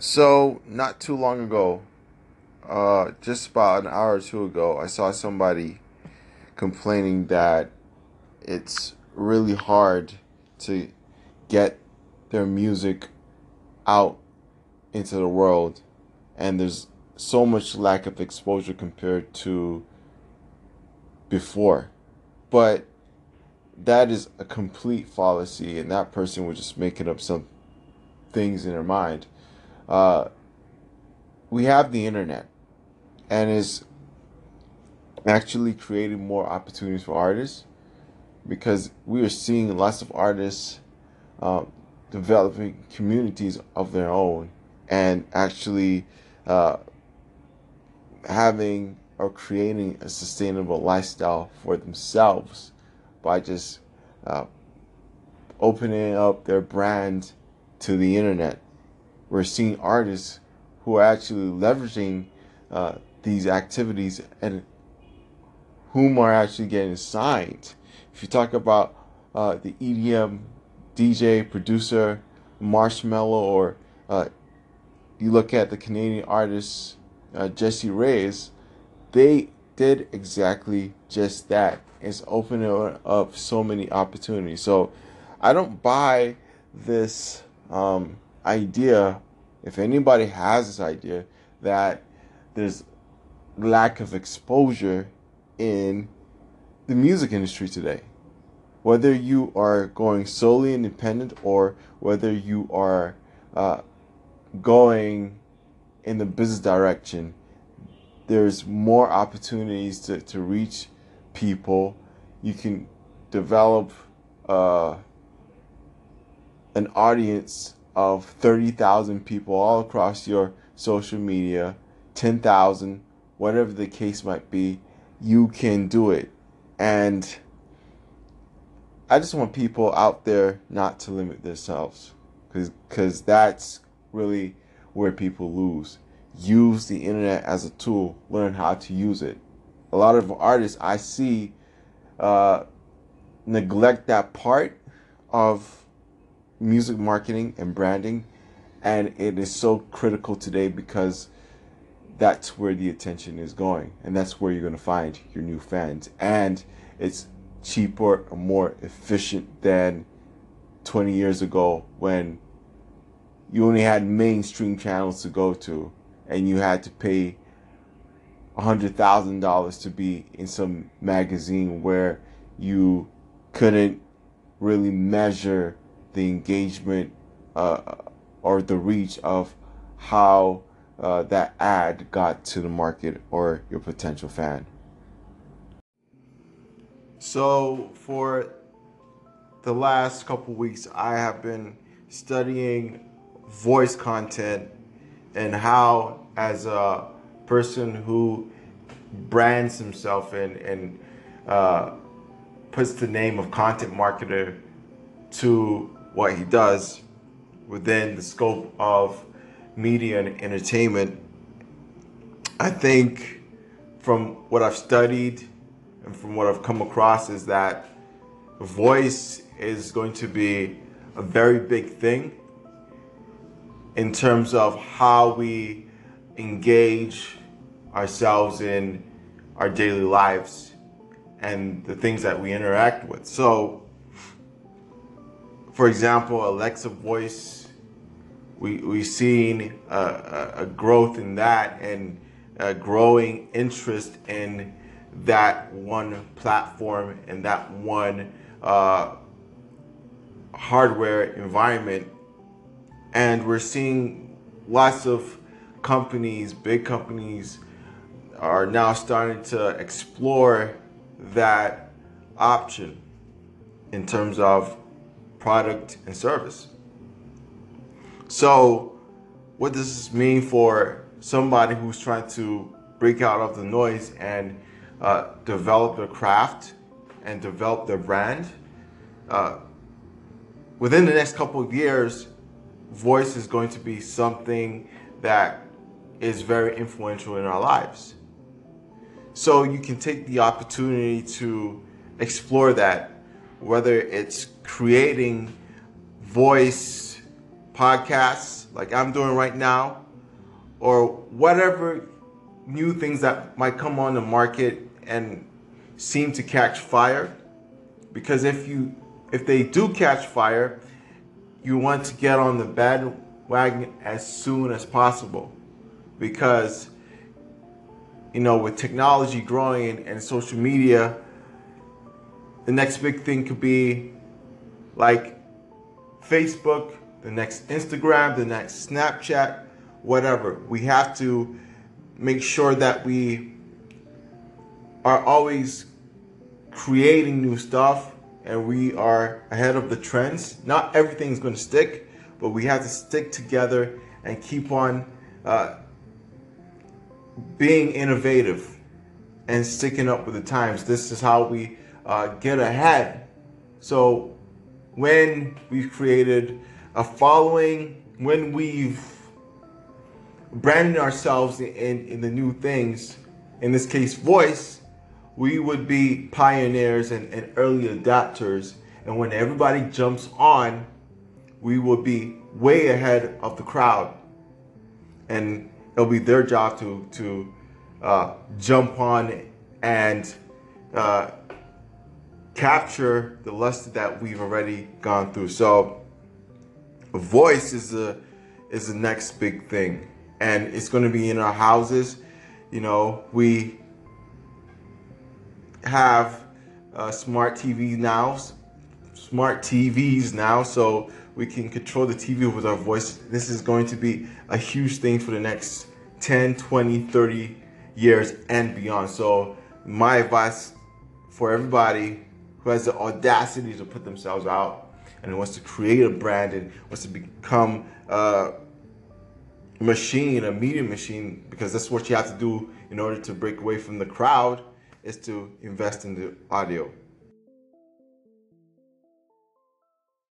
So, not too long ago, uh, just about an hour or two ago, I saw somebody complaining that it's really hard to get their music out into the world, and there's so much lack of exposure compared to before. But that is a complete fallacy, and that person was just making up some things in their mind. Uh, we have the internet, and is actually creating more opportunities for artists because we are seeing lots of artists uh, developing communities of their own and actually uh, having or creating a sustainable lifestyle for themselves by just uh, opening up their brand to the internet. We're seeing artists who are actually leveraging uh, these activities and whom are actually getting signed. If you talk about uh, the EDM DJ producer Marshmello, or uh, you look at the Canadian artist uh, Jessie Reyez, they did exactly just that. It's opening up so many opportunities. So I don't buy this um, idea. If anybody has this idea that there's lack of exposure in the music industry today. Whether you are going solely independent or whether you are uh, going in the business direction, there's more opportunities to, to reach people. You can develop uh, an audience of 30,000 people all across your social media, 10,000, whatever the case might be, you can do it. And I just want people out there not to limit themselves because that's really where people lose. Use the internet as a tool, learn how to use it. A lot of artists I see uh, neglect that part of music marketing and branding, and it is so critical today because that's where the attention is going and that's where you're going to find your new fans and it's cheaper and more efficient than 20 years ago when you only had mainstream channels to go to and you had to pay $100,000 to be in some magazine where you couldn't really measure the engagement uh, or the reach of how uh, that ad got to the market or your potential fan. So, for the last couple weeks, I have been studying voice content and how, as a person who brands himself and, and uh, puts the name of content marketer to what he does within the scope of media and entertainment, I think from what I've studied and from what I've come across is that voice is going to be a very big thing in terms of how we engage ourselves in our daily lives and the things that we interact with. So, for example, Alexa voice we we've seen a, a growth in that and a growing interest in that one platform and that one uh, hardware environment, and we're seeing lots of companies, big companies, are now starting to explore that option in terms of product and service. So, what does this mean for somebody who's trying to break out of the noise and uh, develop their craft and develop their brand? Uh, within the next couple of years, voice is going to be something that is very influential in our lives. So you can take the opportunity to explore that, whether it's creating voice podcasts like I'm doing right now, or whatever new things that might come on the market and seem to catch fire. Because if you if they do catch fire, you want to get on the bandwagon as soon as possible. Because you know, with technology growing and, social media, the next big thing could be like Facebook, the next Instagram, the next Snapchat, whatever. We have to make sure that we are always creating new stuff and we are ahead of the trends. Not everything's going to stick, but we have to stick together and keep on uh, being innovative and sticking up with the times. This is how we uh, get ahead. So when we've created a following, when we've branded ourselves in, in the new things, in this case, voice, we would be pioneers and, and early adopters. And when everybody jumps on, we will be way ahead of the crowd. And it'll be their job to to uh, jump on and uh, capture the lust that we've already gone through. So, voice is the is the next big thing, and it's going to be in our houses. You know, we have uh, smart TVs now, smart TVs now, so we can control the TV with our voice. This is going to be a huge thing for the next 10, 20, 30 years and beyond. So, my advice for everybody who has the audacity to put themselves out and wants to create a brand and wants to become a machine, a media machine, because that's what you have to do in order to break away from the crowd, is to invest in the audio.